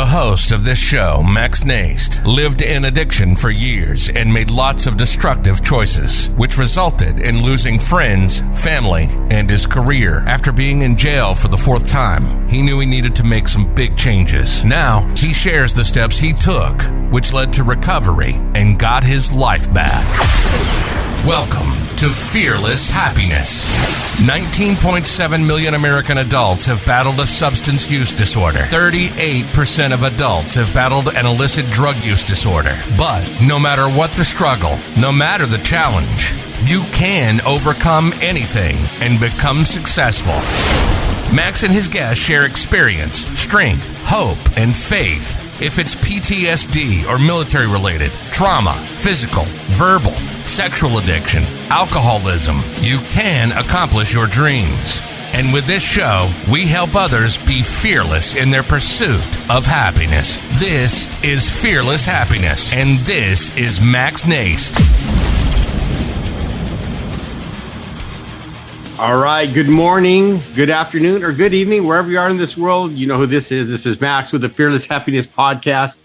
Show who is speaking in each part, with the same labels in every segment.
Speaker 1: The host of this show, Max Nast, lived in addiction for years and made lots of destructive choices, which resulted in losing friends, family, and his career. After being in jail for the fourth time, he knew he needed to make some big changes. Now, he shares the steps he took, which led to recovery and got his life back. Welcome to Fearless Happiness. 19.7 million American adults have battled a substance use disorder. 38% of adults have battled an illicit drug use disorder. But no matter what the struggle, no matter the challenge, you can overcome anything and become successful. Max and his guests share experience, strength, hope, and faith if it's PTSD or military related, trauma, physical, verbal, sexual addiction, alcoholism, you can accomplish your dreams. And with this show, we help others be fearless in their pursuit of happiness. This is Fearless Happiness, and this is Max Nast.
Speaker 2: All right. Good morning, good afternoon, or good evening, wherever you are in this world. You know who this is. This is Max with the Fearless Happiness Podcast.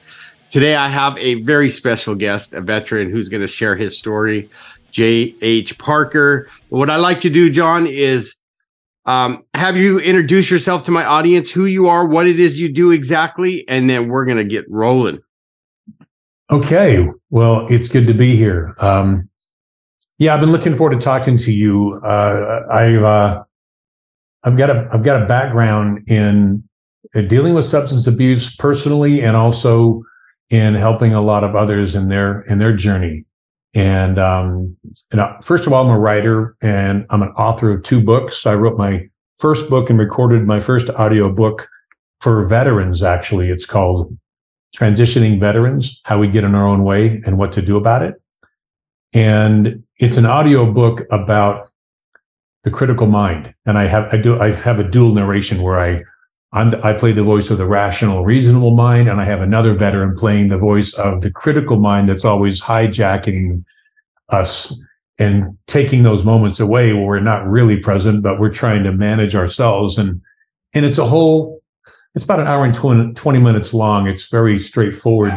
Speaker 2: Today, I have a very special guest, a veteran who's going to share his story, J.H. Parker. What I like to do, John, is um, have you introduce yourself to my audience, who you are, what it is you do exactly, and then we're going to get rolling.
Speaker 3: Okay. Well, it's good to be here. Um, yeah, I've been looking forward to talking to you. Uh, I've uh, I've got a I've got a background in dealing with substance abuse personally, and also in helping a lot of others in their in their journey. And um, uh, first of all, I'm a writer, and I'm an author of two books. I wrote my first book and recorded my first audio book for veterans. Actually, it's called "Transitioning Veterans: How We Get in Our Own Way and What to Do About It." And it's an audio book about the critical mind. And I have I do I have a dual narration where I I'm the, I play the voice of the rational, reasonable mind, and I have another veteran playing the voice of the critical mind that's always hijacking us and taking those moments away where we're not really present, but we're trying to manage ourselves. And and it's a whole it's about an hour and 20, 20 minutes long. It's very straightforward.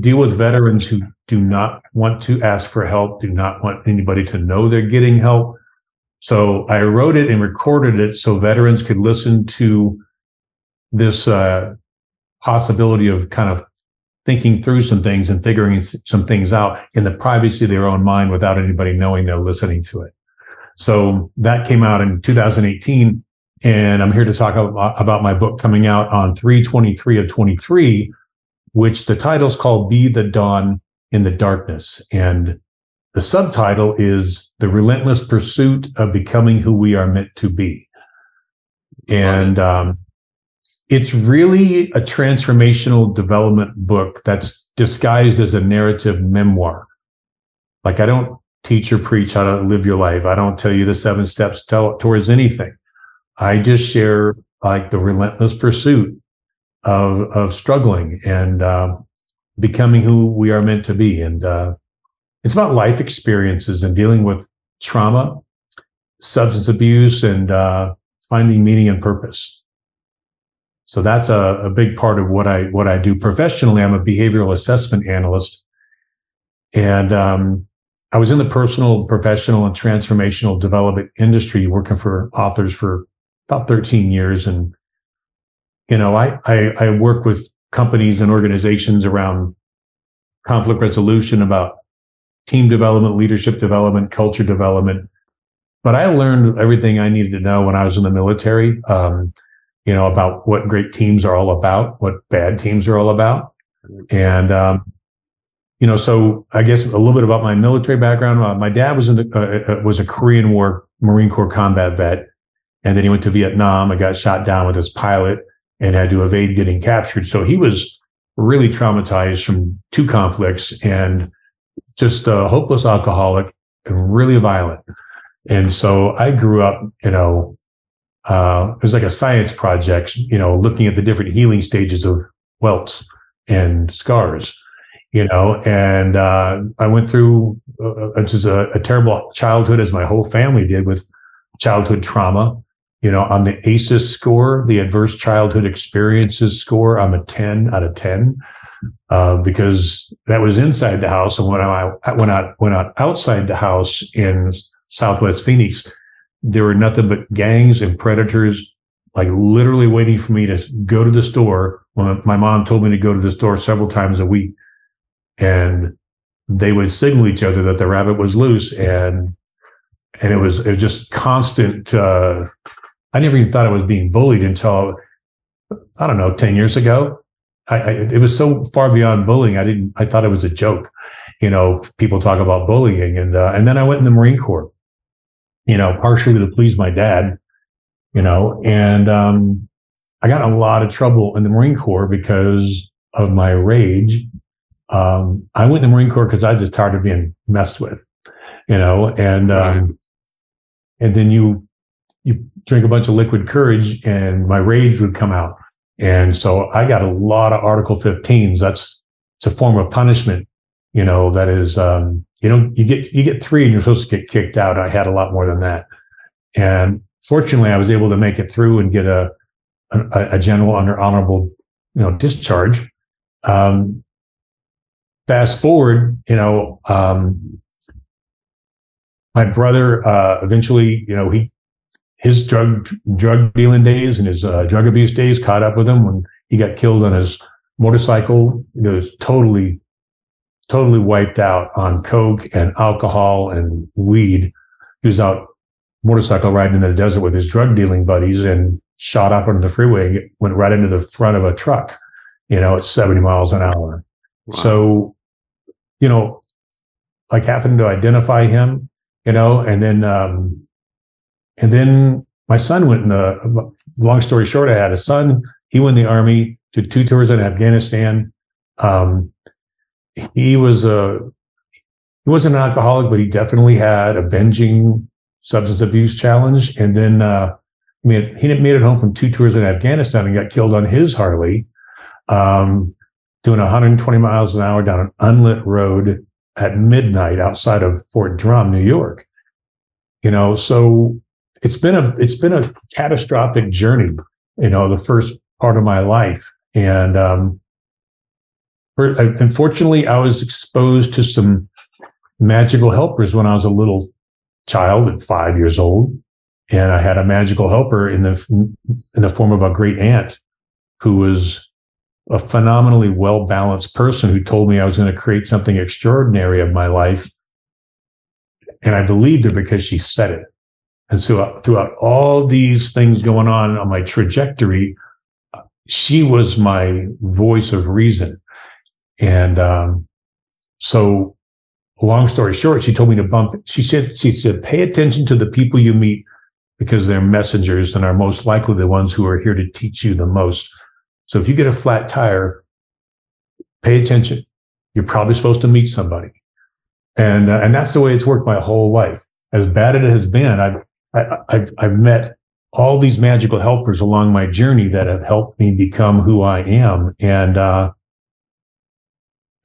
Speaker 3: deal with veterans who do not want to ask for help, do not want anybody to know they're getting help. So I wrote it and recorded it so veterans could listen to this uh, possibility of kind of thinking through some things and figuring some things out in the privacy of their own mind without anybody knowing they're listening to it. So that came out in 2018. And I'm here to talk about my book coming out on 323 of 23, which the title is called Be the Dawn in the darkness. And the subtitle is The Relentless Pursuit of Becoming Who We Are Meant to Be. And um, it's really a transformational development book that's disguised as a narrative memoir. Like, I don't teach or preach how to live your life. I don't tell you the seven steps to, towards anything. I just share like the relentless pursuit of of struggling and uh, becoming who we are meant to be. And uh, it's about life experiences and dealing with trauma, substance abuse, and uh, finding meaning and purpose. So that's a, a big part of what I what I do professionally. I'm a behavioral assessment analyst, and um, I was in the personal, professional, and transformational development industry, working for authors for about 13 years. And you know, I I, I work with companies and organizations around conflict resolution, about team development, leadership development, culture development. But I learned everything I needed to know when I was in the military, um, you know, about what great teams are all about, what bad teams are all about. And, um, you know, so I guess a little bit about my military background. Uh, my dad was in the, uh, uh was a Korean War Marine Corps combat vet. And then he went to Vietnam and got shot down with his pilot and had to evade getting captured. So he was really traumatized from two conflicts and just a hopeless alcoholic and really violent. And so I grew up, you know, uh, it was like a science project, you know, looking at the different healing stages of welts and scars, you know, and uh, I went through uh, just a, a terrible childhood as my whole family did with childhood trauma You know, on the ACEs score, the Adverse Childhood Experiences score, I'm a 10 out of 10 uh, because that was inside the house. And when I went out, went out outside the house in Southwest Phoenix, there were nothing but gangs and predators, like literally waiting for me to go to the store. When my mom told me to go to the store several times a week, and they would signal each other that the rabbit was loose, and and it was it was just constant. Uh, I never even thought I was being bullied until I don't know, ten years ago. I, I, it was so far beyond bullying. I didn't. I thought it was a joke. You know, people talk about bullying, and uh, and then I went in the Marine Corps. You know, partially to please my dad. You know, and um, I got a lot of trouble in the Marine Corps because of my rage. Um, I went in the Marine Corps because I was just tired of being messed with. You know, and um, and then you you drink a bunch of liquid courage, and my rage would come out and so I got a lot of Article 15s. That's it's a form of punishment, you know, that is um, you know, you get you get three and you're supposed to get kicked out. I had a lot more than that. And fortunately I was able to make it through and get a a, a general under honorable, you know, discharge. Um, fast forward, you know, um, my brother uh, eventually, you know, he his drug drug dealing days and his uh, drug abuse days caught up with him when he got killed on his motorcycle. It was totally, totally wiped out on coke and alcohol and weed. He was out motorcycle riding in the desert with his drug dealing buddies and shot up onto the freeway and went right into the front of a truck, you know, at 70 miles an hour. Wow. So, you know, like having to identify him, you know, and then um, and then my son went in the long story short, I had a son. He went in the army, did two tours in Afghanistan. Um, he was a he wasn't an alcoholic, but he definitely had a binging substance abuse challenge. And then uh, I mean, he made it home from two tours in Afghanistan and got killed on his Harley, um, doing 120 miles an hour down an unlit road at midnight outside of Fort Drum, New York. You know, so it's been a it's been a catastrophic journey you know the first part of my life and um unfortunately i was exposed to some magical helpers when i was a little child at five years old. And i had a magical helper in the in the form of a great aunt who was a phenomenally well balanced person who told me i was going to create something extraordinary of my life. And i believed her because she said it. And so uh, throughout all these things going on on my trajectory, she was my voice of reason. And um, so, long story short, she told me to bump. She said, she said, pay attention to the people you meet because they're messengers and are most likely the ones who are here to teach you the most. So if you get a flat tire, pay attention. You're probably supposed to meet somebody. And, uh, and that's the way it's worked my whole life. As bad as it has been, I've, I, I've, I've met all these magical helpers along my journey that have helped me become who I am. And, uh,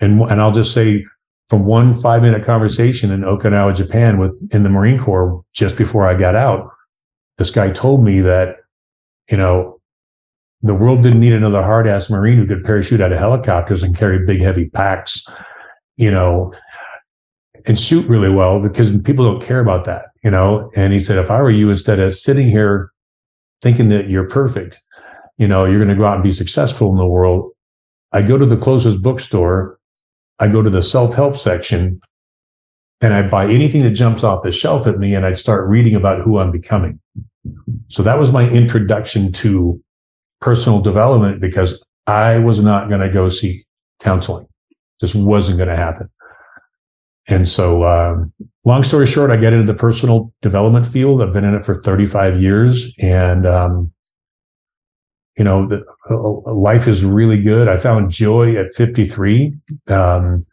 Speaker 3: and, and I'll just say from one five minute conversation in Okinawa, Japan with in the Marine Corps just before I got out, this guy told me that, you know, the world didn't need another hard ass Marine who could parachute out of helicopters and carry big, heavy packs, you know, and shoot really well because people don't care about that, you know. And he said, if I were you, instead of sitting here thinking that you're perfect, you know, you're going to go out and be successful in the world, I go to the closest bookstore, I go to the self help section, and I buy anything that jumps off the shelf at me, and I'd start reading about who I'm becoming. So that was my introduction to personal development because I was not going to go seek counseling. Just wasn't going to happen. And so, um, long story short, I get into the personal development field. I've been in it for 35 years and, um, you know, the, uh, life is really good. I found joy at 53. Um,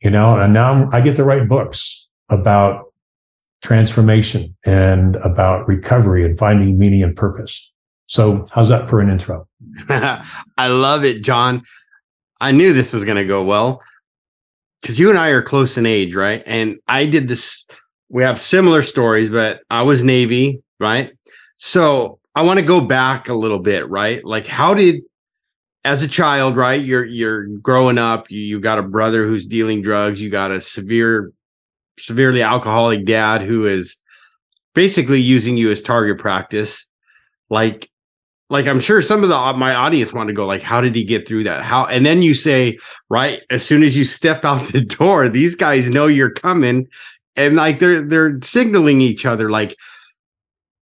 Speaker 3: you know, and now I get to write books about transformation and about recovery and finding meaning and purpose. So, how's that for an intro?
Speaker 2: I love it, John. I knew this was going to go well because you and I are close in age, right? And I did this. We have similar stories, but I was Navy, right? So I want to go back a little bit, right? Like, how did, as a child, right? You're you're growing up. You you got a brother who's dealing drugs. You got a severe, severely alcoholic dad who is basically using you as target practice. Like, like I'm sure some of the uh, my audience want to go like, how did he get through that? How? And then you say, right, as soon as you step out the door, these guys know you're coming, and like they're they're signaling each other like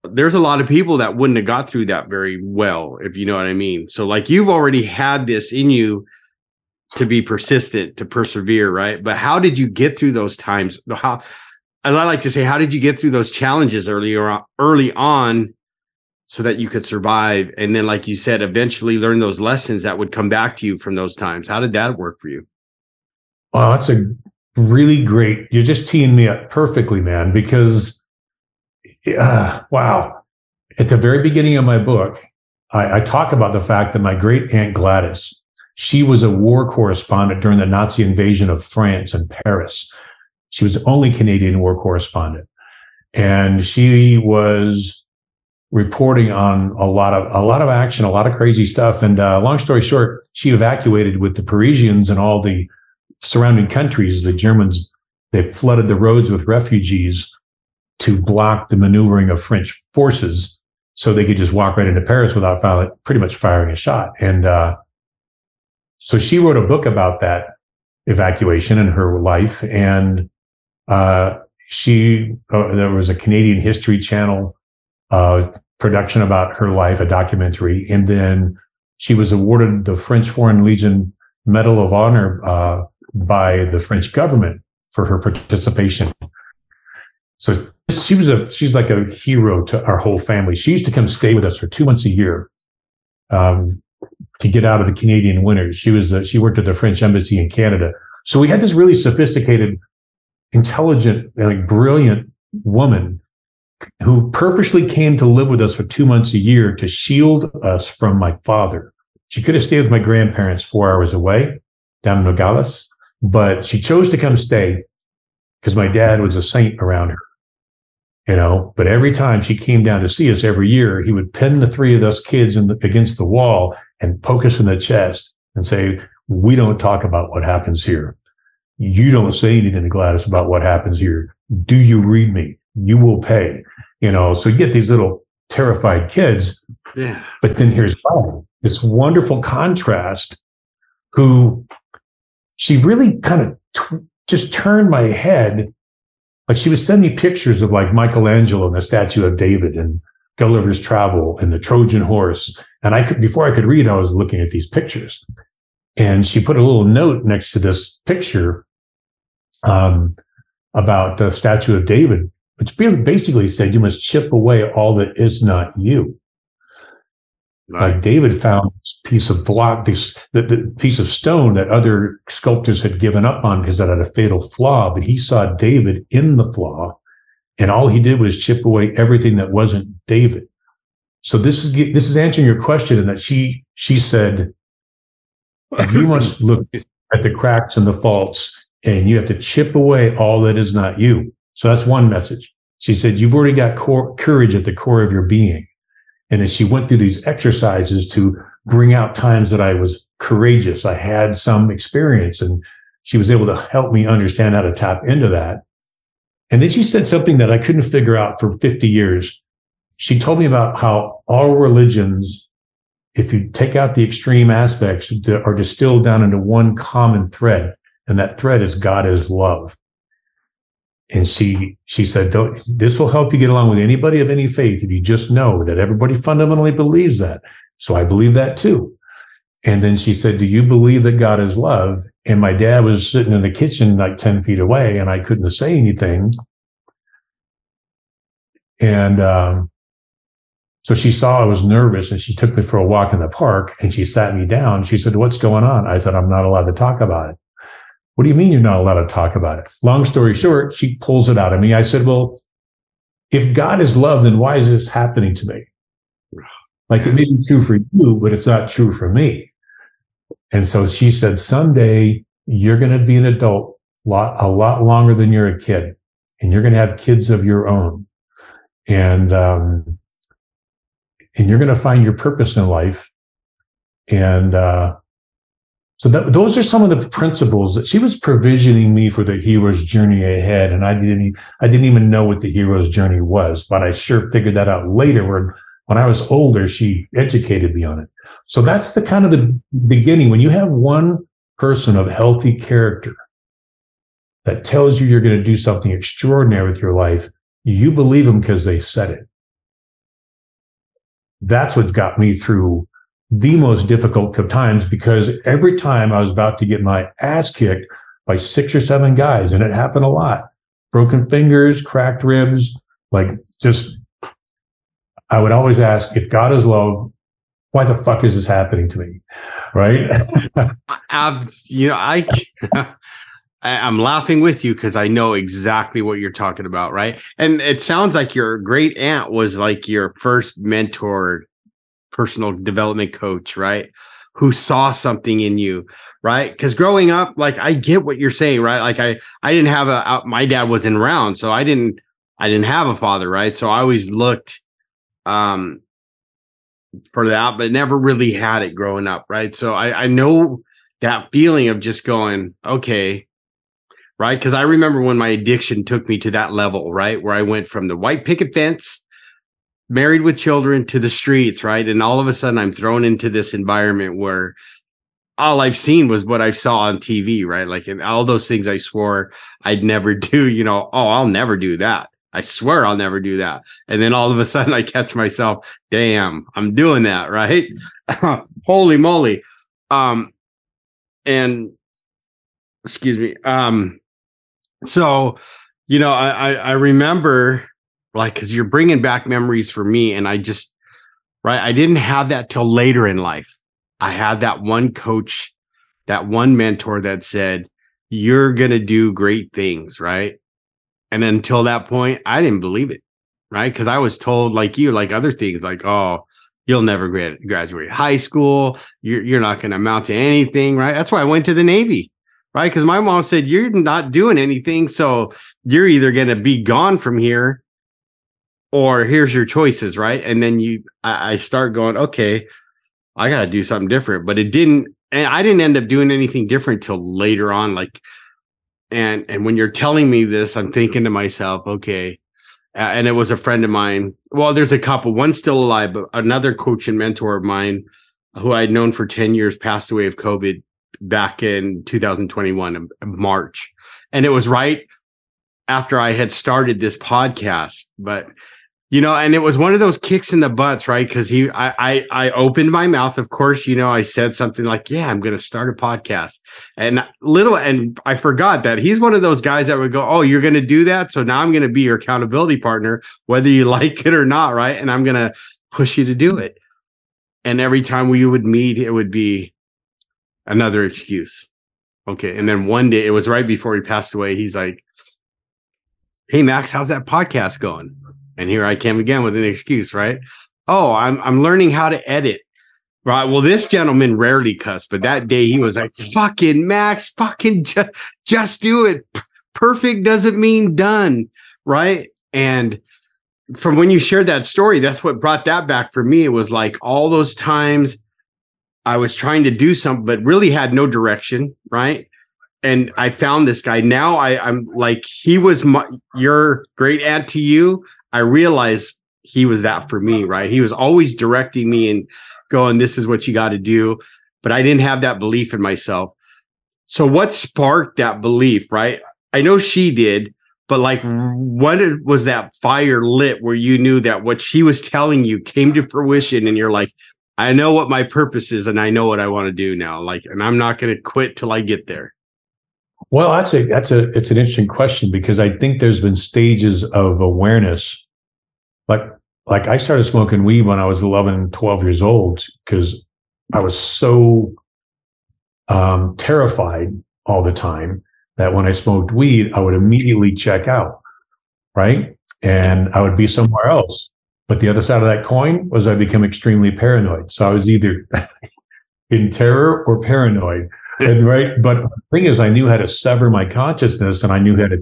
Speaker 2: there's a lot of people that wouldn't have got through that very well, if you know what I mean. So, like, you've already had this in you to be persistent, to persevere, right? But how did you get through those times? How, as I like to say, how did you get through those challenges earlier, early on, so that you could survive? And then, like you said, eventually learn those lessons that would come back to you from those times. How did that work for you?
Speaker 3: Well, that's a really great. You're just teeing me up perfectly, man, because uh, wow. At the very beginning of my book, I, I talk about the fact that my great aunt Gladys, she was a war correspondent during the Nazi invasion of France and Paris. She was the only Canadian war correspondent. And she was reporting on a lot of a lot of action, a lot of crazy stuff. And uh, long story short, she evacuated with the Parisians and all the surrounding countries. The Germans they flooded the roads with refugees to block the maneuvering of French forces so they could just walk right into Paris without pretty much firing a shot. And uh, so she wrote a book about that evacuation and her life. And uh, she, uh, there was a Canadian History Channel uh, production about her life, a documentary. And then she was awarded the French Foreign Legion Medal of Honor uh, by the French government for her participation. So she was a she's like a hero to our whole family. She used to come stay with us for two months a year um, to get out of the Canadian winters. She was uh, she worked at the French embassy in Canada, so we had this really sophisticated, intelligent, like brilliant woman who purposely came to live with us for two months a year to shield us from my father. She could have stayed with my grandparents four hours away down in Nogales, but she chose to come stay because my dad was a saint around her you know but every time she came down to see us every year he would pin the three of us kids the, against the wall and poke us in the chest and say we don't talk about what happens here. You don't say anything to gladys about what happens here. Do you read me? You will pay. You know so you get these little terrified kids. Yeah. But then here's Bob, this wonderful contrast who she really kind of t- just turned my head like she would send me pictures of like Michelangelo and the statue of David and Gulliver's Travel and the Trojan horse. And I could, before I could read, I was looking at these pictures. And she put a little note next to this picture um, about the statue of David, which basically said you must chip away all that is not you. Right. Like David found this piece of block, this the, the, piece of stone that other sculptors had given up on because it had a fatal flaw, but he saw David in the flaw, and all he did was chip away everything that wasn't David. So this is this is answering your question, in that she she said, you must look at the cracks and the faults, and you have to chip away all that is not you. So that's one message. She said, you've already got core, courage at the core of your being. And then she went through these exercises to bring out times that I was courageous. I had some experience and she was able to help me understand how to tap into that. And then she said something that I couldn't figure out for 50 years. She told me about how all religions, if you take out the extreme aspects, are distilled down into one common thread. And that thread is God is love and she she said this will help you get along with anybody of any faith if you just know that everybody fundamentally believes that. So i believe that too. And then she said do you believe that god is love? And my dad was sitting in the kitchen like 10 feet away and i couldn't say anything. And um, so she saw i was nervous and she took me for a walk in the park and she sat me down. She said what's going on? I said i'm not allowed to talk about it what do you mean you're not allowed to talk about it? Long story short, she pulls it out of me. I said, Well, if God is love, then why is this happening to me? Like it may be true for you, but it's not true for me. And so she said, Someday you're going to be an adult lot, a lot longer than you're a kid, and you're going to have kids of your own. And um, and you're going to find your purpose in life. And uh, so that, those are some of the principles that she was provisioning me for the hero's journey ahead. And I didn't, I didn't even know what the hero's journey was, but I sure figured that out later when, when I was older, she educated me on it. So that's the kind of the beginning. When you have one person of healthy character that tells you you're going to do something extraordinary with your life, you believe them because they said it. That's what got me through the most difficult of times because every time I was about to get my ass kicked by six or seven guys, and it happened a lot broken fingers, cracked ribs, like just, I would always ask if God is love, why the fuck is this happening to me? Right.
Speaker 2: I've, you know, I, I'm laughing with you because I know exactly what you're talking about, right? And it sounds like your great aunt was like your first mentor personal development coach, right? Who saw something in you, right? Because growing up, like I get what you're saying, right? Like I, I didn't have a, my dad wasn't around, so I didn't, I didn't have a father, right? So I always looked, um, for that, but never really had it growing up, right? So I, I know that feeling of just going, okay, right? Because I remember when my addiction took me to that level, right? Where I went from the white picket fence married with children to the streets, right? And all of a sudden I'm thrown into this environment where all I've seen was what I saw on TV, right? Like, and all those things I swore I'd never do, you know, oh, I'll never do that. I swear I'll never do that. And then all of a sudden I catch myself, damn, I'm doing that, right? Holy moly. Um, and excuse me. Um, so, you know, I, I, I remember like because you're bringing back memories for me and i just right i didn't have that till later in life. I had that one coach that one mentor that said you're going to do great things right? And until that point i didn't believe it right? Because i was told like you like other things like oh you'll never grad- graduate high school. You're, you're not going to amount to anything right? That's why i went to the navy right? Because my mom said you're not doing anything so you're either going to be gone from here or here's your choices, right? And then you, I, I start going, okay, I got to do something different. But it didn't, and I didn't end up doing anything different till later on. Like, and and when you're telling me this, I'm thinking to myself, okay. Uh, and it was a friend of mine. Well, there's a couple. One still alive, but another coach and mentor of mine, who I'd known for ten years, passed away of COVID back in 2021 March, and it was right after I had started this podcast. But you know, and it was one of those kicks in the butts, right? Because he, I, I, I opened my mouth. Of course, you know, I said something like, "Yeah, I'm going to start a podcast," and little, and I forgot that he's one of those guys that would go, "Oh, you're going to do that, so now I'm going to be your accountability partner, whether you like it or not, right?" And I'm going to push you to do it. And every time we would meet, it would be another excuse. Okay, and then one day, it was right before he passed away. He's like, "Hey, Max, how's that podcast going?" And here I came again with an excuse, right? Oh, I'm I'm learning how to edit. Right. Well, this gentleman rarely cussed, but that day he was like, fucking Max, fucking just, just do it. P- perfect doesn't mean done. Right. And from when you shared that story, that's what brought that back for me. It was like all those times I was trying to do something, but really had no direction. Right. And I found this guy. Now I, I'm like, he was my, your great aunt to you. I realized he was that for me, right? He was always directing me and going, this is what you got to do. But I didn't have that belief in myself. So what sparked that belief, right? I know she did, but like what was that fire lit where you knew that what she was telling you came to fruition and you're like, I know what my purpose is and I know what I want to do now. Like, and I'm not going to quit till I get there.
Speaker 3: Well, that's a that's a it's an interesting question because I think there's been stages of awareness. Like like I started smoking weed when I was 11, 12 years old because I was so um, terrified all the time that when I smoked weed, I would immediately check out, right? And I would be somewhere else. But the other side of that coin was I become extremely paranoid. So I was either in terror or paranoid and right. But the thing is, I knew how to sever my consciousness and I knew how to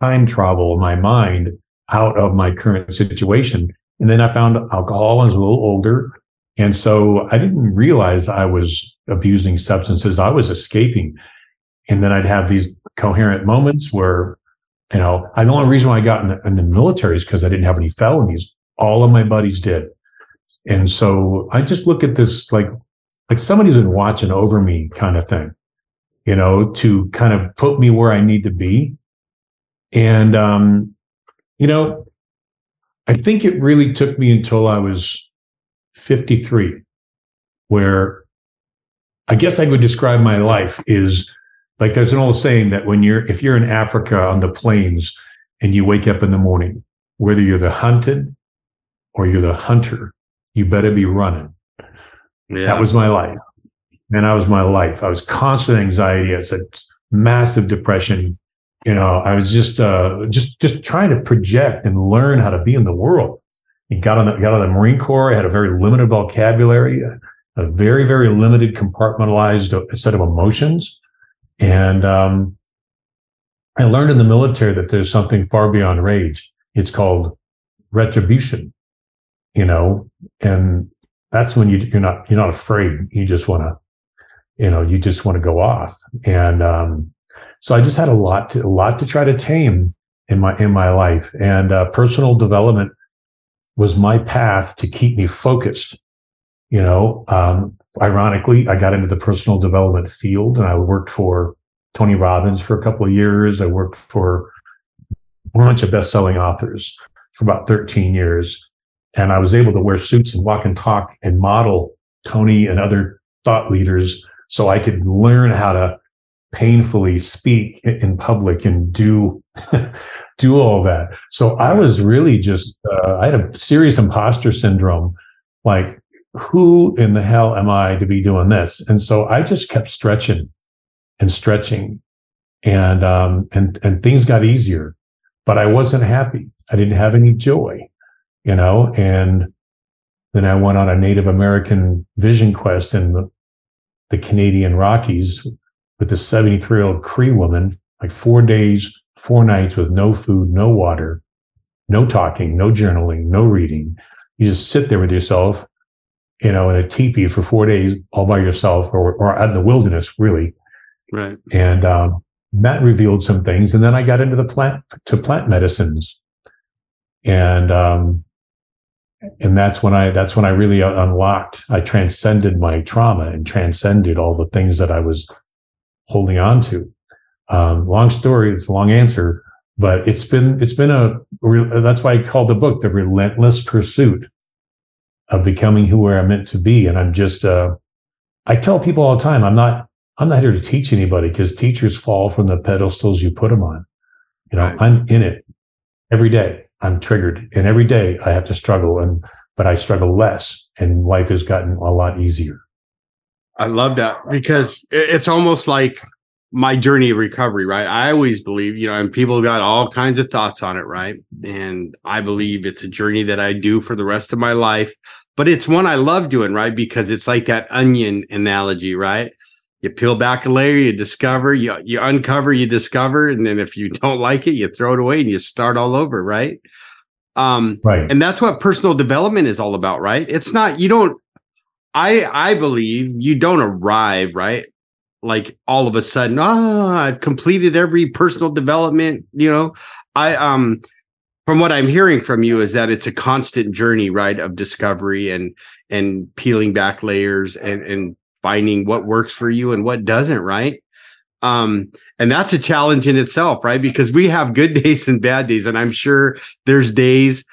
Speaker 3: time travel my mind out of my current situation. And then I found alcohol I was a little older. And so I didn't realize I was abusing substances. I was escaping. And then I'd have these coherent moments where, you know, I, the only reason why I got in the, in the military is because I didn't have any felonies. All of my buddies did. And so I just look at this like, like somebody's been watching over me kind of thing, you know, to kind of put me where I need to be. And, um, you know, I think it really took me until I was 53, where I guess I would describe my life is like there's an old saying that when you're, if you're in Africa on the plains and you wake up in the morning, whether you're the hunted or you're the hunter, you better be running. Yeah. That was my life. And that was my life. I was constant anxiety. I was a massive depression. You know, I was just, uh, just, just trying to project and learn how to be in the world. He got on the, got on the Marine Corps. I had a very limited vocabulary, a, a very, very limited compartmentalized set of emotions. And, um, I learned in the military that there's something far beyond rage. It's called retribution, you know, and that's when you, you're not, you're not afraid. You just want to, you know, you just want to go off. And, um, so I just had a lot to, a lot to try to tame in my, in my life and, uh, personal development was my path to keep me focused. You know, um, ironically, I got into the personal development field and I worked for Tony Robbins for a couple of years. I worked for a bunch of best-selling authors for about 13 years. And I was able to wear suits and walk and talk and model Tony and other thought leaders so I could learn how to painfully speak in public and do do all that. So I was really just, uh, I had a serious imposter syndrome. Like, who in the hell am I to be doing this? And so I just kept stretching and stretching and, um, and, and things got easier, but I wasn't happy. I didn't have any joy, you know, and then I went on a Native American vision quest in the, the Canadian Rockies with this 73 year old Cree woman, like four days four nights with no food, no water, no talking, no journaling, no reading. You just sit there with yourself, you know, in a teepee for four days all by yourself or, or out in the wilderness, really.
Speaker 2: Right.
Speaker 3: And um, that revealed some things. And then I got into the plant to plant medicines. And um, and that's when I that's when I really unlocked. I transcended my trauma and transcended all the things that I was holding on to. Um, long story, it's a long answer, but it's been it's been a that's why I called the book the relentless pursuit of becoming who I'm meant to be. And I'm just uh, I tell people all the time, I'm not I'm not here to teach anybody because teachers fall from the pedestals you put them on. You know, right. I'm in it every day. I'm triggered, and every day I have to struggle, and but I struggle less, and life has gotten a lot easier.
Speaker 2: I love that because it's almost like my journey of recovery, right? I always believe, you know, and people got all kinds of thoughts on it, right? And I believe it's a journey that I do for the rest of my life, but it's one I love doing, right? Because it's like that onion analogy, right? You peel back a layer, you discover, you you uncover, you discover, and then if you don't like it, you throw it away and you start all over, right? Um, right. And that's what personal development is all about, right? It's not you don't. I I believe you don't arrive right like all of a sudden, ah, oh, I've completed every personal development. You know, I um from what I'm hearing from you is that it's a constant journey, right, of discovery and and peeling back layers and and finding what works for you and what doesn't, right? Um, and that's a challenge in itself, right? Because we have good days and bad days, and I'm sure there's days,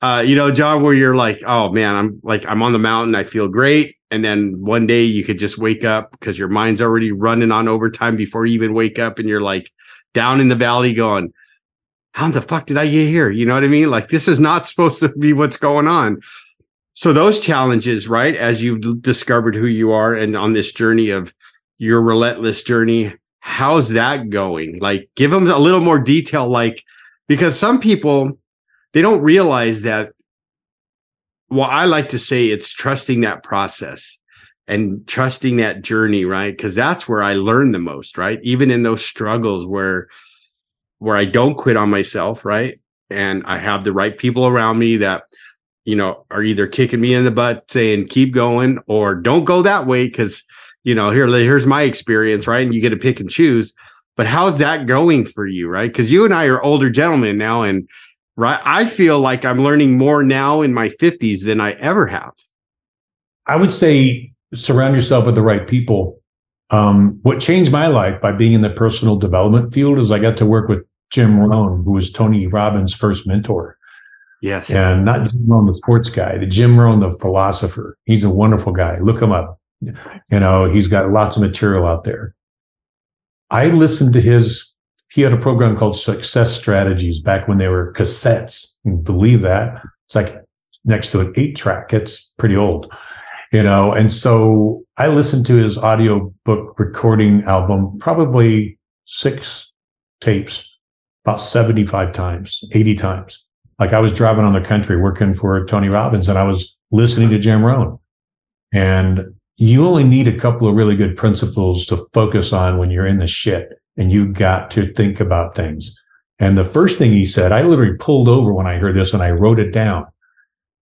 Speaker 2: uh, you know, John, where you're like, oh man, I'm like I'm on the mountain, I feel great, and then one day you could just wake up because your mind's already running on overtime before you even wake up and you're like down in the valley going how the fuck did i get here you know what i mean like this is not supposed to be what's going on so those challenges right as you've discovered who you are and on this journey of your relentless journey how's that going like give them a little more detail like because some people they don't realize that well, I like to say it's trusting that process and trusting that journey, right? Because that's where I learn the most, right? Even in those struggles where where I don't quit on myself, right? And I have the right people around me that you know, are either kicking me in the butt saying keep going or don't go that way because you know, here here's my experience, right? And you get to pick and choose. But how's that going for you, right? Because you and I are older gentlemen now, and right, I feel like I'm learning more now in my 50s than I ever have.
Speaker 3: I would say surround yourself with the right people. Um, what changed my life by being in the personal development field is I got to work with Jim Rohn, who was Tony Robbins' first mentor.
Speaker 2: Yes.
Speaker 3: And not Jim Rohn, the sports guy, the Jim Rohn, the philosopher. He's a wonderful guy. Look him up. You know, he's got lots of material out there. I listened to his, he had a program called Success Strategies back when they were cassettes. believe that. It's like next to an eight track. It's pretty old, you know. And so I listened to his audio book recording album probably six tapes, about 75 times, 80 times. Like I was driving on the country working for Tony Robbins and I was listening to Jim Rohn. And you only need a couple of really good principles to focus on when you're in the shit and you got to think about things. And the first thing he said, I literally pulled over when I heard this and I wrote it down.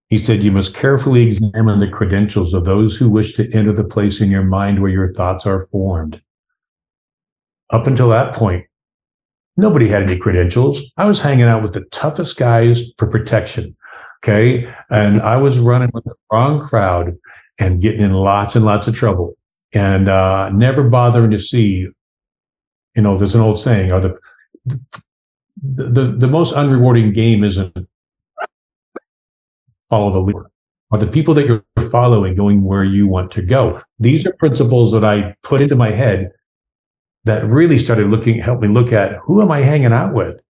Speaker 3: He said, You must carefully examine the credentials of those who wish to enter the place in your mind where your thoughts are formed. Up until that point, nobody had any credentials. I was hanging out with the toughest guys for protection. Okay. And I was running with the wrong crowd and getting in lots and lots of trouble and uh, never bothering to see, you know, there's an old saying, or the, the, the most unrewarding game isn't follow the leader or the people that you're following going where you want to go. These are principles that I put into my head that really started looking, helped me look at who am I hanging out with?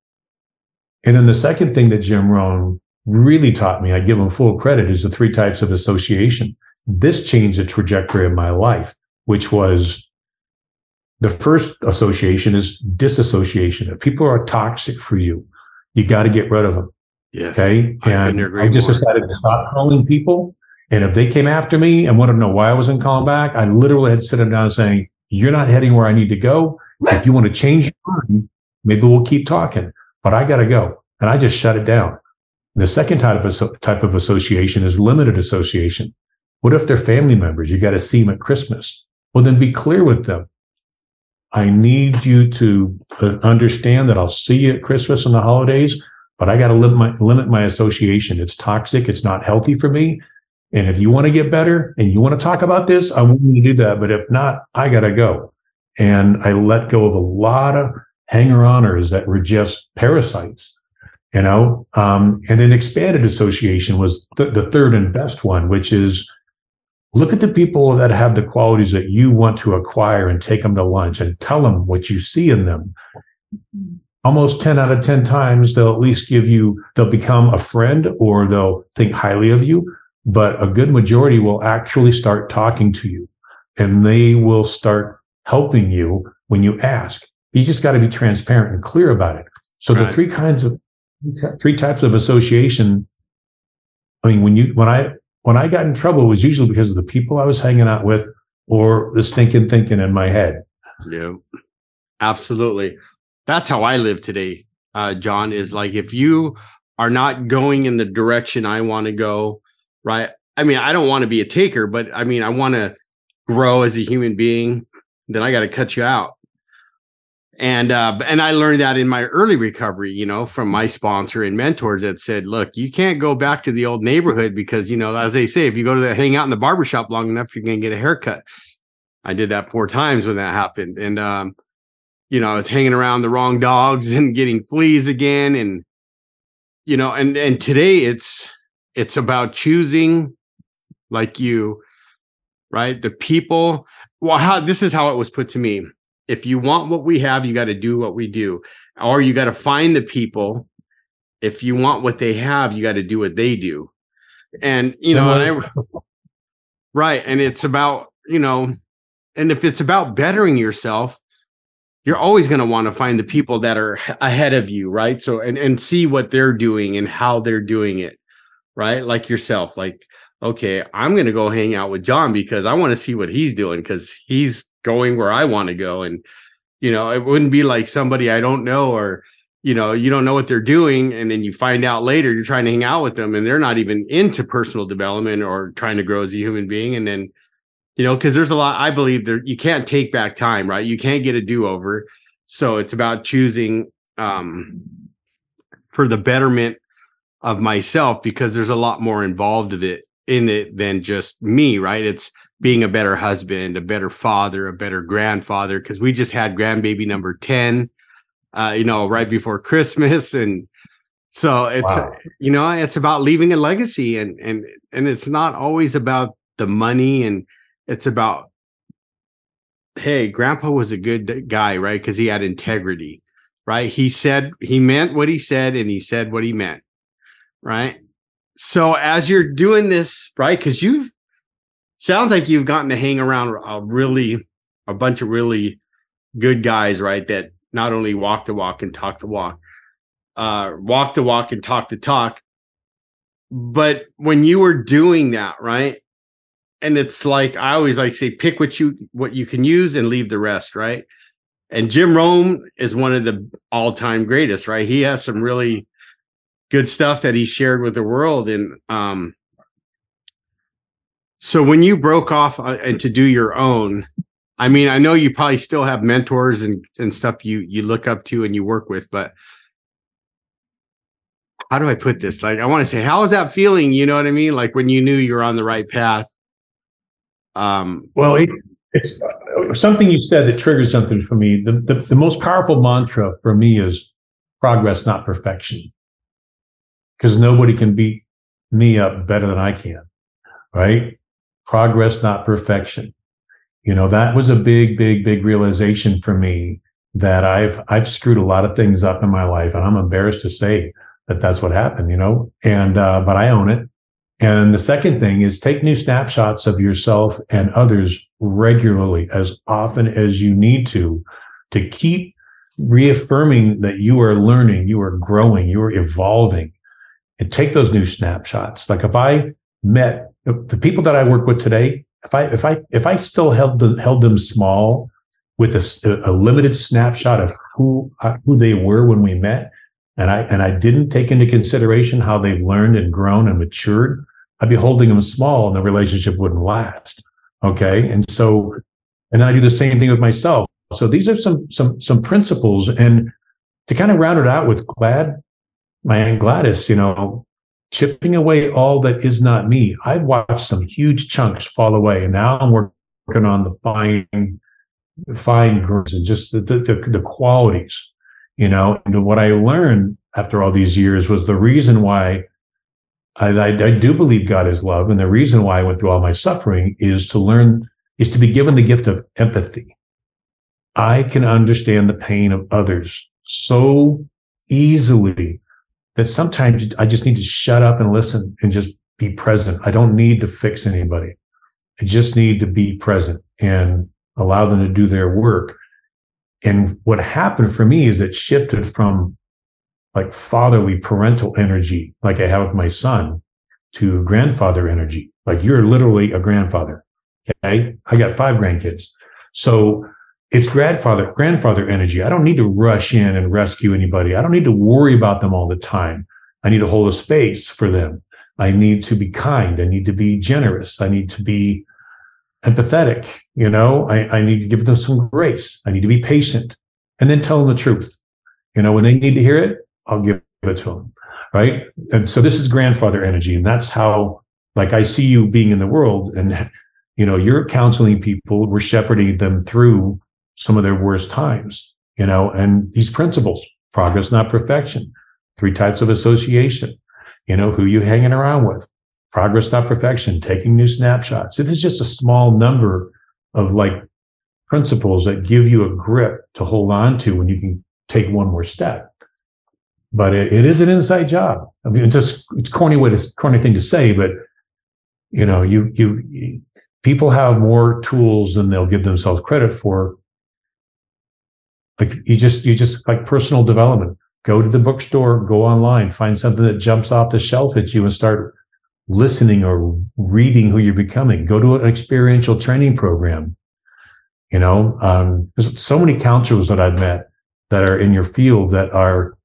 Speaker 3: And then the second thing that Jim Rohn really taught me, I give him full credit, is the three types of association. This changed the trajectory of my life, which was the first association is disassociation. If people are toxic for you, you got to get rid of them.
Speaker 2: Yes,
Speaker 3: okay. And I, I just more. decided to stop calling people. And if they came after me and wanted to know why I wasn't calling back, I literally had to sit them down saying, You're not heading where I need to go. If you want to change your mind, maybe we'll keep talking, but I got to go. And I just shut it down. The second type of, type of association is limited association. What if they're family members? You got to see them at Christmas. Well, then be clear with them. I need you to uh, understand that I'll see you at Christmas and the holidays, but I got to limit my, limit my association. It's toxic. It's not healthy for me. And if you want to get better and you want to talk about this, I'm willing to do that. But if not, I got to go. And I let go of a lot of hanger oners that were just parasites you know um, and then expanded association was th- the third and best one which is look at the people that have the qualities that you want to acquire and take them to lunch and tell them what you see in them almost 10 out of 10 times they'll at least give you they'll become a friend or they'll think highly of you but a good majority will actually start talking to you and they will start helping you when you ask you just got to be transparent and clear about it so right. the three kinds of three types of association i mean when you when i when I got in trouble, it was usually because of the people I was hanging out with or the stinking thinking in my head.
Speaker 2: Yeah, absolutely. That's how I live today, uh, John. Is like if you are not going in the direction I want to go, right? I mean, I don't want to be a taker, but I mean, I want to grow as a human being. Then I got to cut you out and uh, and I learned that in my early recovery, you know, from my sponsor and mentors that said, "Look, you can't go back to the old neighborhood because you know, as they say, if you go to the, hang out in the barbershop long enough, you're going to get a haircut." I did that four times when that happened, and um, you know, I was hanging around the wrong dogs and getting fleas again, and you know, and and today it's it's about choosing, like you, right? The people. Well, how this is how it was put to me if you want what we have, you got to do what we do, or you got to find the people. If you want what they have, you got to do what they do. And, you know, and I, right. And it's about, you know, and if it's about bettering yourself, you're always going to want to find the people that are ahead of you. Right. So, and, and see what they're doing and how they're doing it. Right. Like yourself, like, okay, I'm going to go hang out with John because I want to see what he's doing because he's going where I want to go. And, you know, it wouldn't be like somebody I don't know or, you know, you don't know what they're doing. And then you find out later you're trying to hang out with them and they're not even into personal development or trying to grow as a human being. And then, you know, because there's a lot, I believe there, you can't take back time, right? You can't get a do over. So it's about choosing um, for the betterment of myself because there's a lot more involved of it in it than just me, right? It's being a better husband, a better father, a better grandfather, because we just had grandbaby number 10 uh, you know, right before Christmas. And so it's, wow. you know, it's about leaving a legacy and, and, and it's not always about the money and it's about, hey, grandpa was a good guy, right? Cause he had integrity, right? He said, he meant what he said and he said what he meant, right? So as you're doing this, right? Cause you've, sounds like you've gotten to hang around a really, a bunch of really good guys, right? That not only walk the walk and talk the walk, uh, walk the walk and talk the talk. But when you were doing that, right? And it's like I always like say, pick what you what you can use and leave the rest, right? And Jim Rohn is one of the all-time greatest, right? He has some really good stuff that he shared with the world. And um, so when you broke off uh, and to do your own, I mean, I know you probably still have mentors and, and stuff you you look up to and you work with, but how do I put this? Like, I want to say, how was that feeling? You know what I mean? Like when you knew you were on the right path.
Speaker 3: Um, well, it, it's uh, something you said that triggered something for me. The, the the most powerful mantra for me is progress, not perfection, because nobody can beat me up better than I can. Right? Progress, not perfection you know that was a big big big realization for me that i've i've screwed a lot of things up in my life and i'm embarrassed to say that that's what happened you know and uh, but i own it and the second thing is take new snapshots of yourself and others regularly as often as you need to to keep reaffirming that you are learning you are growing you are evolving and take those new snapshots like if i met the people that i work with today if I if I if I still held the, held them small with a, a limited snapshot of who who they were when we met, and I and I didn't take into consideration how they've learned and grown and matured, I'd be holding them small, and the relationship wouldn't last. Okay, and so and then I do the same thing with myself. So these are some some some principles, and to kind of round it out with Glad, my aunt Gladys, you know, chipping away all that is not me. I've watched some huge chunks fall away, and now I'm working on the fine, fine grains and just the, the, the qualities, you know. And what I learned after all these years was the reason why I, I, I do believe God is love, and the reason why I went through all my suffering is to learn is to be given the gift of empathy. I can understand the pain of others so easily that sometimes I just need to shut up and listen and just be present. I don't need to fix anybody. I just need to be present and allow them to do their work. And what happened for me is it shifted from like fatherly parental energy, like I have with my son, to grandfather energy. Like you're literally a grandfather. Okay. I got five grandkids. So it's grandfather grandfather energy. I don't need to rush in and rescue anybody. I don't need to worry about them all the time. I need to hold a space for them. I need to be kind. I need to be generous. I need to be empathetic. You know, I, I need to give them some grace. I need to be patient and then tell them the truth. You know, when they need to hear it, I'll give it to them. Right. And so this is grandfather energy. And that's how, like, I see you being in the world and, you know, you're counseling people, we're shepherding them through some of their worst times, you know, and these principles, progress, not perfection, three types of association, you know, who you hanging around with, progress, not perfection, taking new snapshots. It is just a small number of like principles that give you a grip to hold on to when you can take one more step. But it, it is an inside job. I mean, it's just, it's corny way to, corny thing to say, but you know, you, you people have more tools than they'll give themselves credit for like you just you just like personal development. Go to the bookstore go online find something that jumps off the shelf at you and start listening or reading who you're becoming. Go to an experiential training program. You know um, there's so many counselors that i've met that are in your field that are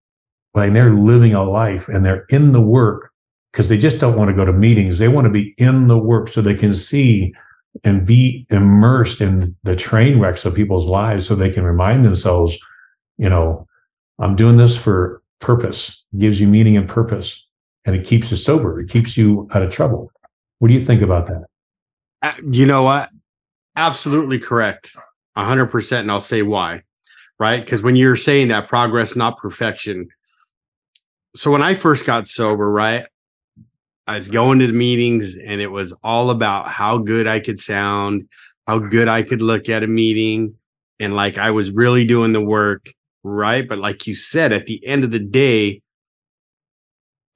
Speaker 3: like they're living a life and they're in the work because they just don't want to go to meetings. They want to be in the work so they can see and be immersed in the train wrecks of people's lives so they can remind themselves, you know, I'm doing this for purpose, it gives you meaning and purpose, and it keeps you sober. It keeps you out of trouble. What do you think about that?
Speaker 2: Uh, you know what? Absolutely correct. 100%. And I'll say why. Right. Because when you're saying that progress, not perfection. So when I first got sober, right, I was going to the meetings and it was all about how good I could sound, how good I could look at a meeting. And like I was really doing the work. Right. But like you said, at the end of the day,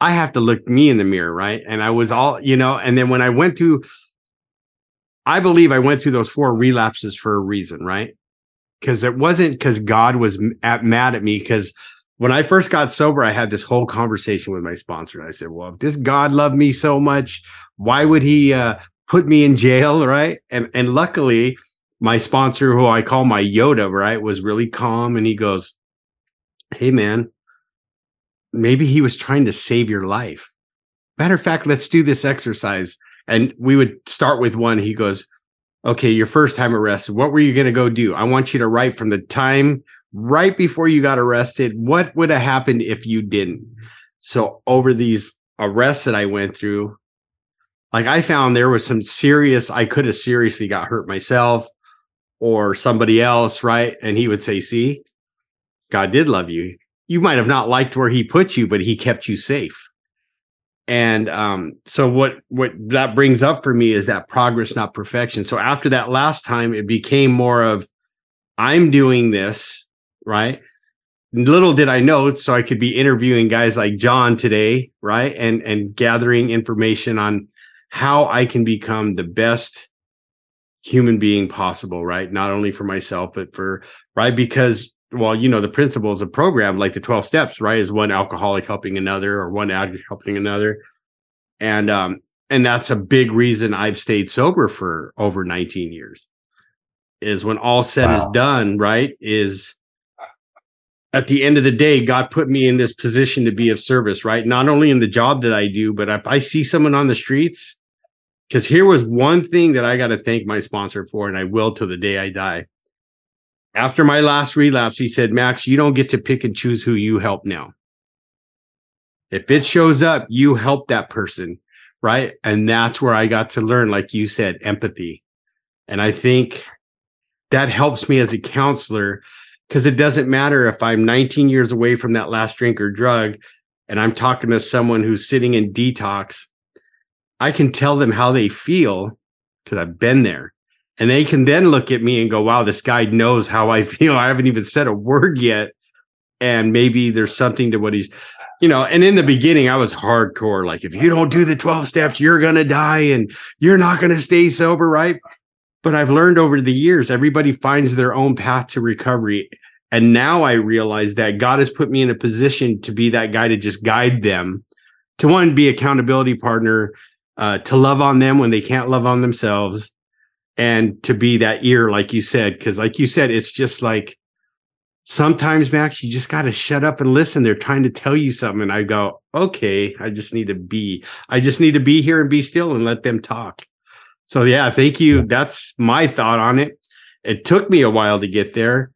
Speaker 2: I have to look me in the mirror. Right. And I was all, you know, and then when I went through, I believe I went through those four relapses for a reason. Right. Because it wasn't because God was at, mad at me because when I first got sober, I had this whole conversation with my sponsor. And I said, "Well, if this God loved me so much, why would He uh, put me in jail?" Right? And and luckily, my sponsor, who I call my Yoda, right, was really calm, and he goes, "Hey, man, maybe He was trying to save your life. Matter of fact, let's do this exercise." And we would start with one. He goes, "Okay, your first time arrested. What were you going to go do? I want you to write from the time." Right before you got arrested, what would have happened if you didn't? So over these arrests that I went through, like I found there was some serious, I could have seriously got hurt myself or somebody else, right? And he would say, see, God did love you. You might have not liked where he put you, but he kept you safe. And um, so what what that brings up for me is that progress, not perfection. So after that last time, it became more of I'm doing this right? Little did I know, so I could be interviewing guys like John today, right? And and gathering information on how I can become the best human being possible, right? Not only for myself, but for right because well, you know, the principles of program, like the 12 steps, right? Is one alcoholic helping another or one addict helping another. And um, and that's a big reason I've stayed sober for over 19 years. Is when all said wow. is done, right? Is at the end of the day, God put me in this position to be of service, right? Not only in the job that I do, but if I see someone on the streets, because here was one thing that I got to thank my sponsor for, and I will till the day I die. After my last relapse, he said, Max, you don't get to pick and choose who you help now. If it shows up, you help that person, right? And that's where I got to learn, like you said, empathy. And I think that helps me as a counselor because it doesn't matter if I'm 19 years away from that last drink or drug and I'm talking to someone who's sitting in detox. I can tell them how they feel because I've been there. And they can then look at me and go, wow, this guy knows how I feel. I haven't even said a word yet. And maybe there's something to what he's, you know, and in the beginning, I was hardcore. Like, if you don't do the 12 steps, you're going to die and you're not going to stay sober, right? But I've learned over the years, everybody finds their own path to recovery. And now I realize that God has put me in a position to be that guy to just guide them, to one, be accountability partner, uh, to love on them when they can't love on themselves, and to be that ear, like you said. Cause like you said, it's just like sometimes, Max, you just got to shut up and listen. They're trying to tell you something. And I go, okay, I just need to be, I just need to be here and be still and let them talk. So yeah, thank you. That's my thought on it. It took me a while to get there,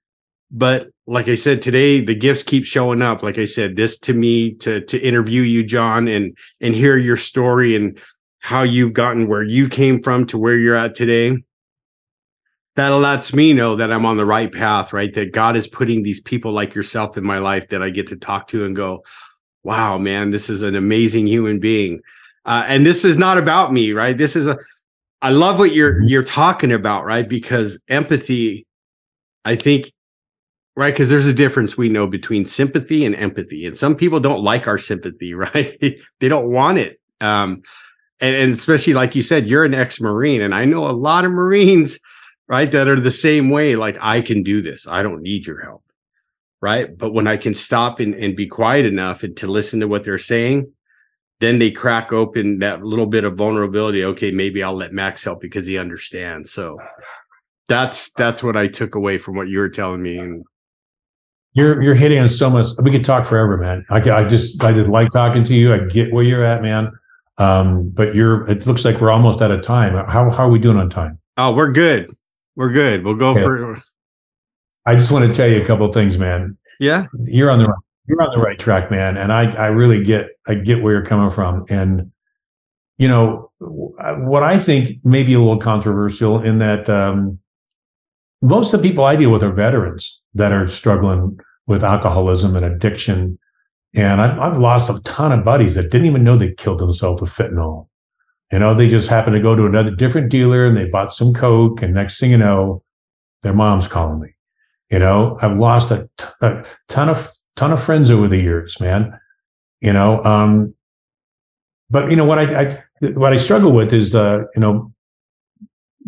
Speaker 2: but like I said today, the gifts keep showing up. Like I said, this to me to to interview you, John, and and hear your story and how you've gotten where you came from to where you're at today. That lets me know that I'm on the right path, right? That God is putting these people like yourself in my life that I get to talk to and go, wow, man, this is an amazing human being. Uh, and this is not about me, right? This is a I love what you're you're talking about, right? Because empathy, I think, right? Because there's a difference we know between sympathy and empathy, and some people don't like our sympathy, right? they don't want it. Um, and, and especially like you said, you're an ex-marine, and I know a lot of Marines, right, that are the same way. Like I can do this. I don't need your help, right? But when I can stop and, and be quiet enough and to listen to what they're saying, then they crack open that little bit of vulnerability. Okay, maybe I'll let Max help because he understands. So that's that's what I took away from what you were telling me. And
Speaker 3: you're you're hitting on so much. We could talk forever, man. I, I just I just like talking to you. I get where you're at, man. Um, but you're. It looks like we're almost out of time. How how are we doing on time?
Speaker 2: Oh, we're good. We're good. We'll go okay. for.
Speaker 3: I just want to tell you a couple of things, man.
Speaker 2: Yeah,
Speaker 3: you're on the right, you're on the right track, man. And I I really get I get where you're coming from. And you know what I think may be a little controversial in that um, most of the people I deal with are veterans that are struggling with alcoholism and addiction. And I've, I've lost a ton of buddies that didn't even know they killed themselves with fentanyl. You know, they just happened to go to another different dealer and they bought some coke, and next thing you know, their mom's calling me. You know, I've lost a, t- a ton of ton of friends over the years, man. You know, um, but you know what I, I what I struggle with is uh, you know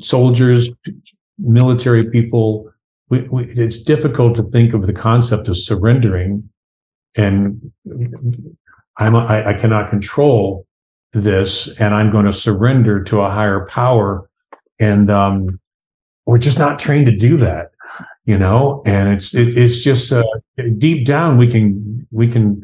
Speaker 3: soldiers, military people we, we, it's difficult to think of the concept of surrendering and I'm I, I cannot control this and I'm going to surrender to a higher power and um, we're just not trained to do that you know and it's it, it's just uh, deep down we can we can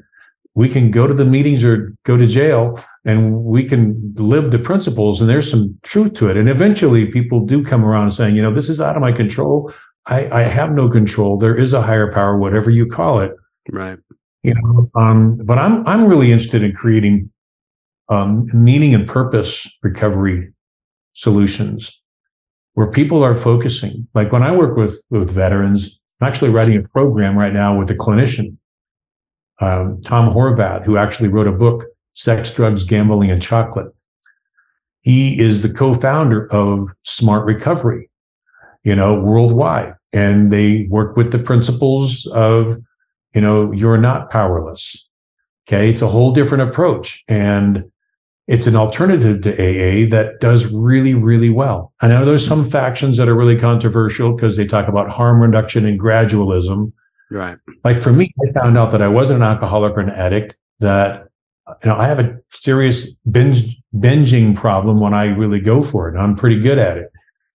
Speaker 3: we can go to the meetings or go to jail and we can live the principles and there's some truth to it and eventually people do come around saying you know this is out of my control I, I have no control. There is a higher power, whatever you call it.
Speaker 2: Right.
Speaker 3: You know, um, but I'm I'm really interested in creating um, meaning and purpose recovery solutions where people are focusing. Like when I work with with veterans, I'm actually writing a program right now with a clinician, um, Tom Horvath, who actually wrote a book, Sex, Drugs, Gambling, and Chocolate. He is the co-founder of Smart Recovery, you know, worldwide. And they work with the principles of, you know, you're not powerless. Okay. It's a whole different approach. And it's an alternative to AA that does really, really well. I know there's some factions that are really controversial because they talk about harm reduction and gradualism.
Speaker 2: Right.
Speaker 3: Like for me, I found out that I wasn't an alcoholic or an addict, that you know, I have a serious binge binging problem when I really go for it. And I'm pretty good at it.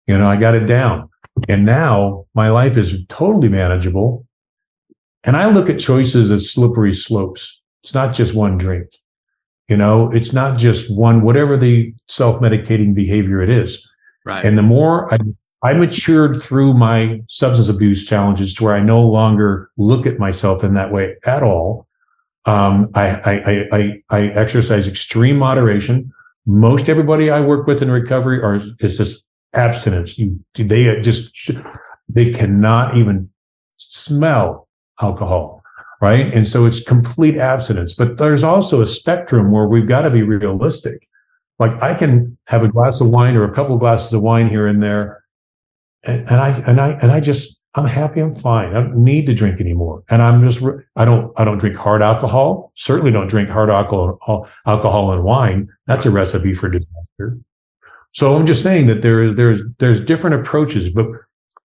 Speaker 3: You know, I got it down. And now my life is totally manageable. And I look at choices as slippery slopes. It's not just one drink. You know, it's not just one, whatever the self medicating behavior it is.
Speaker 2: Right.
Speaker 3: And the more I, I matured through my substance abuse challenges to where I no longer look at myself in that way at all. Um, I, I, I, I, exercise extreme moderation. Most everybody I work with in recovery are is just abstinence. You, they just, they cannot even smell alcohol. Right. And so it's complete abstinence, but there's also a spectrum where we've got to be realistic. Like I can have a glass of wine or a couple of glasses of wine here and there. And, and I, and I, and I just, I'm happy. I'm fine. I don't need to drink anymore. And I'm just, I don't, I don't drink hard alcohol. Certainly don't drink hard alcohol, alcohol and wine. That's a recipe for disaster. So I'm just saying that there, there's there's different approaches, but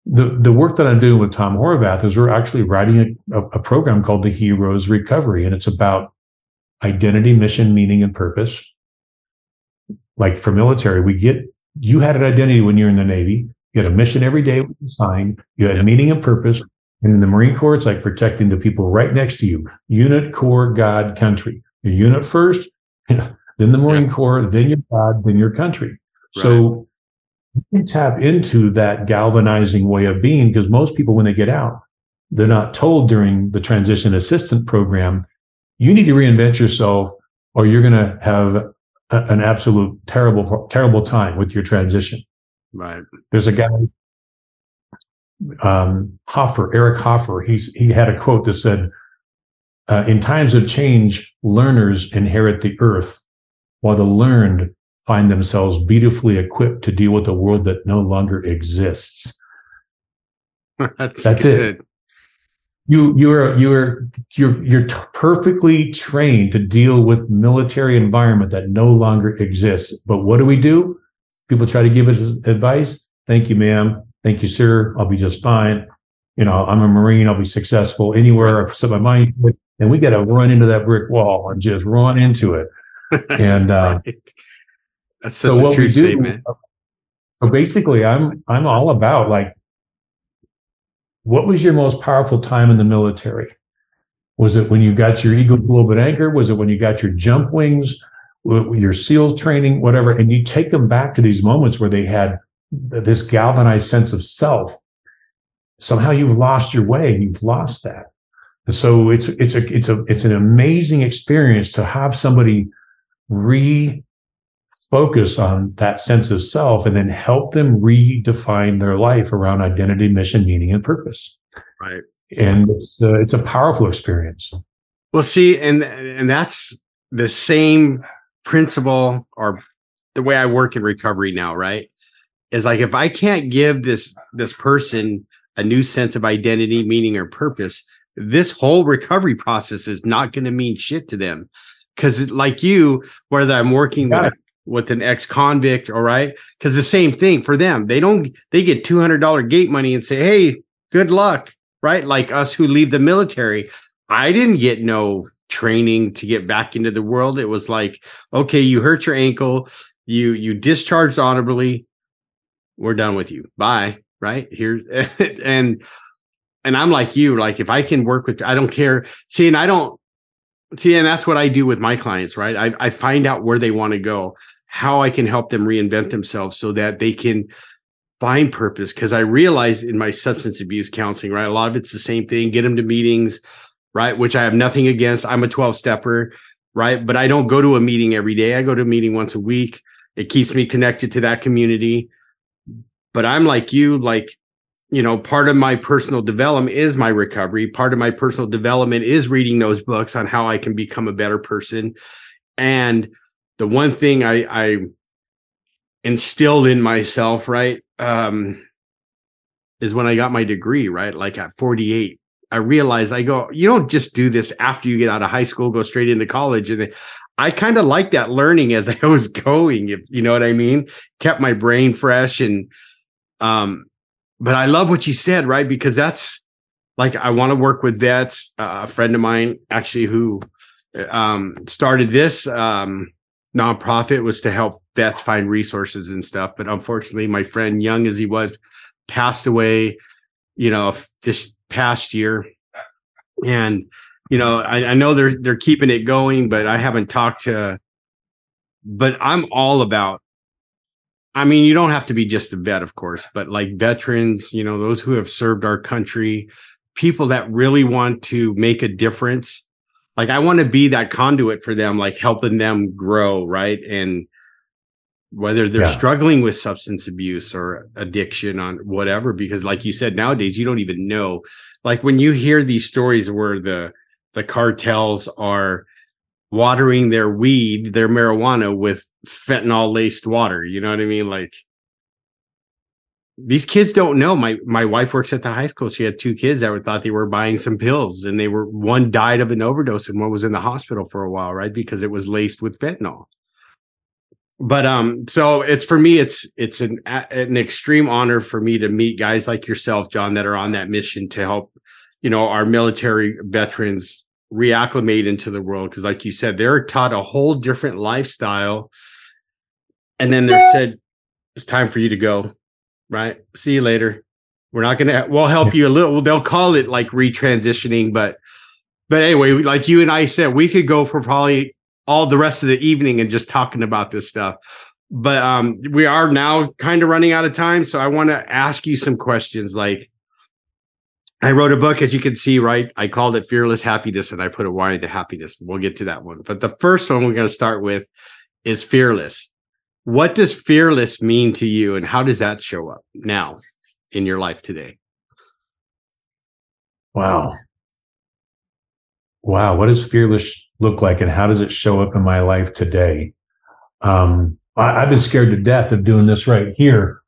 Speaker 3: the the work that I'm doing with Tom Horvath is we're actually writing a, a program called the Heroes Recovery, and it's about identity, mission, meaning, and purpose. Like for military, we get you had an identity when you're in the Navy. You had a mission every day with a sign. You had a meaning and purpose. And in the Marine Corps, it's like protecting the people right next to you. Unit, Corps, God, country. Your unit first, then the Marine yeah. Corps, then your God, then your country. So you can tap into that galvanizing way of being because most people, when they get out, they're not told during the transition assistant program, you need to reinvent yourself or you're going to have a, an absolute terrible, terrible time with your transition.
Speaker 2: Right.
Speaker 3: There's a guy, um, Hoffer, Eric Hoffer. He's, he had a quote that said, uh, in times of change, learners inherit the earth while the learned find themselves beautifully equipped to deal with a world that no longer exists.
Speaker 2: That's,
Speaker 3: That's it. You you're you're you're you're t- perfectly trained to deal with military environment that no longer exists. But what do we do? People try to give us advice. Thank you, ma'am. Thank you, sir. I'll be just fine. You know, I'm a Marine. I'll be successful anywhere I set my mind. And we got to run into that brick wall and just run into it. And uh, right.
Speaker 2: That's such so a true statement.
Speaker 3: so basically, I'm I'm all about like what was your most powerful time in the military? Was it when you got your Eagle Globe and Anchor? Was it when you got your jump wings, your SEAL training, whatever? And you take them back to these moments where they had this galvanized sense of self. Somehow you've lost your way. and You've lost that. And so it's it's a it's a it's an amazing experience to have somebody refocus on that sense of self and then help them redefine their life around identity, mission, meaning, and purpose.
Speaker 2: Right.
Speaker 3: And it's uh, it's a powerful experience.
Speaker 2: Well, see, and and that's the same principle or the way I work in recovery now, right? Is like if I can't give this this person a new sense of identity, meaning, or purpose, this whole recovery process is not going to mean shit to them. Because, like you, whether I'm working with, with an ex convict, all right, because the same thing for them, they don't, they get $200 gate money and say, hey, good luck, right? Like us who leave the military. I didn't get no training to get back into the world. It was like, okay, you hurt your ankle, you you discharged honorably, we're done with you. Bye. Right here, and and I'm like you, like if I can work with, I don't care. See, and I don't see, and that's what I do with my clients, right? I, I find out where they want to go, how I can help them reinvent mm-hmm. themselves so that they can find purpose. Cause I realized in my substance abuse counseling, right? A lot of it's the same thing, get them to meetings, right? Which I have nothing against. I'm a 12 stepper, right? But I don't go to a meeting every day. I go to a meeting once a week. It keeps me connected to that community. But I'm like you, like you know, part of my personal development is my recovery. Part of my personal development is reading those books on how I can become a better person. And the one thing I, I instilled in myself, right, um, is when I got my degree, right? Like at 48, I realized I go, you don't just do this after you get out of high school, go straight into college. And I kind of like that learning as I was going, if you know what I mean, kept my brain fresh and, um, but I love what you said, right? Because that's like I want to work with vets. Uh, a friend of mine actually who um, started this um, nonprofit was to help vets find resources and stuff. But unfortunately, my friend, young as he was, passed away. You know, this past year, and you know, I, I know they're they're keeping it going, but I haven't talked to. But I'm all about I mean, you don't have to be just a vet, of course, but like veterans, you know, those who have served our country, people that really want to make a difference. Like, I want to be that conduit for them, like helping them grow, right? And whether they're yeah. struggling with substance abuse or addiction on whatever, because like you said, nowadays you don't even know. Like when you hear these stories where the the cartels are watering their weed, their marijuana with fentanyl laced water. You know what I mean? Like these kids don't know. My my wife works at the high school. She had two kids that were thought they were buying some pills, and they were one died of an overdose, and one was in the hospital for a while, right? Because it was laced with fentanyl. But um, so it's for me, it's it's an an extreme honor for me to meet guys like yourself, John, that are on that mission to help, you know, our military veterans reacclimate into the world because like you said they're taught a whole different lifestyle. And then they're said it's time for you to go right? See you later. We're not gonna we'll help you a little they'll call it like retransitioning but but anyway like you and i said we could go for probably all the rest of the evening and just talking about this stuff. But um we are now kind of running out of time so i want to ask you some questions like I wrote a book, as you can see, right? I called it Fearless Happyness and I put a Y into happiness. We'll get to that one. But the first one we're going to start with is fearless. What does fearless mean to you and how does that show up now in your life today?
Speaker 3: Wow. Wow. What does fearless look like and how does it show up in my life today? Um, I, I've been scared to death of doing this right here.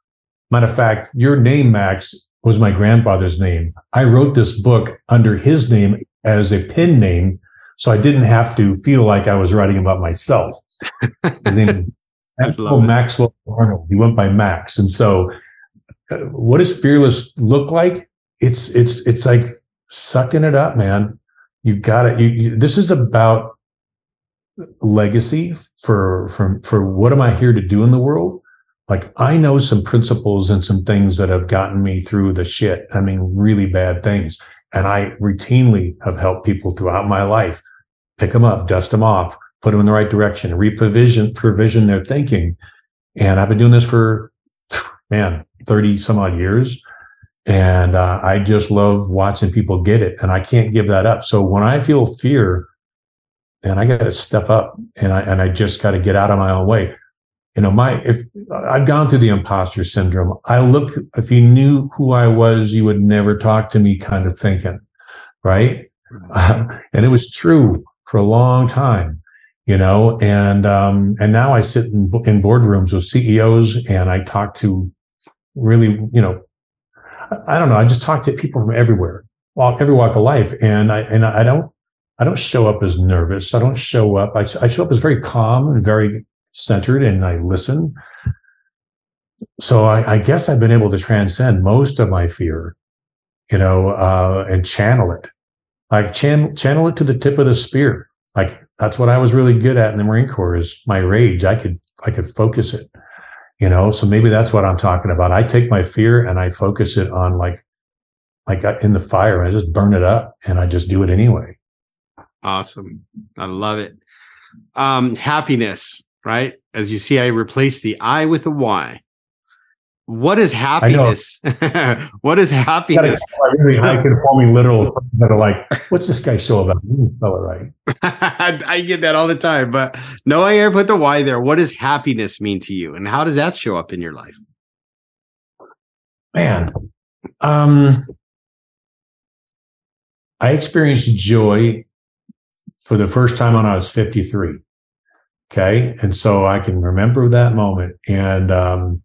Speaker 3: Matter of fact, your name, Max, was my grandfather's name. I wrote this book under his name as a pen name, so I didn't have to feel like I was writing about myself. His name is Maxwell Arnold. He went by Max, and so uh, what does fearless look like? It's it's it's like sucking it up, man. You got it. You, you, this is about legacy for for for what am I here to do in the world? Like I know some principles and some things that have gotten me through the shit. I mean, really bad things. And I routinely have helped people throughout my life pick them up, dust them off, put them in the right direction, reprovision, provision their thinking. And I've been doing this for, man, 30 some odd years. And uh, I just love watching people get it. And I can't give that up. So when I feel fear, and I got to step up and I, and I just got to get out of my own way you know, my, if I've gone through the imposter syndrome, I look, if you knew who I was, you would never talk to me kind of thinking, right? Uh, and it was true for a long time, you know, and, um, and now I sit in, in boardrooms with CEOs and I talk to really, you know, I don't know. I just talk to people from everywhere, walk, every walk of life. And I, and I don't, I don't show up as nervous. I don't show up. I, I show up as very calm and very centered and I listen. So I, I, guess I've been able to transcend most of my fear, you know, uh, and channel it. Like channel channel it to the tip of the spear. Like that's what I was really good at in the Marine Corps is my rage. I could I could focus it, you know. So maybe that's what I'm talking about. I take my fear and I focus it on like like uh, in the fire. I just burn it up and I just do it anyway.
Speaker 2: Awesome. I love it. Um, happiness right? As you see, I replaced the I with a Y. What is happiness? what is happiness?
Speaker 3: I really, I can call me literal that are like, what's this guy show about? You spell it right.
Speaker 2: I get that all the time, but no, I ever put the Y there. What does happiness mean to you, and how does that show up in your life?
Speaker 3: Man, um, I experienced joy for the first time when I was 53. Okay. And so I can remember that moment. And um,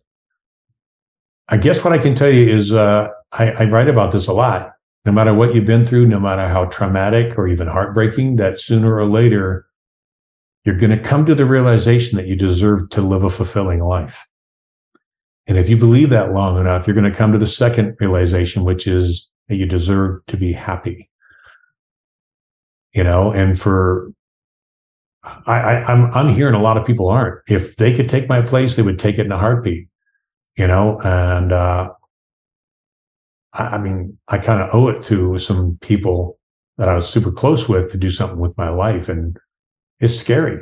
Speaker 3: I guess what I can tell you is uh, I, I write about this a lot. No matter what you've been through, no matter how traumatic or even heartbreaking, that sooner or later, you're going to come to the realization that you deserve to live a fulfilling life. And if you believe that long enough, you're going to come to the second realization, which is that you deserve to be happy. You know, and for I, I, I'm I'm hearing a lot of people aren't. If they could take my place, they would take it in a heartbeat, you know. And uh, I, I mean, I kind of owe it to some people that I was super close with to do something with my life, and it's scary.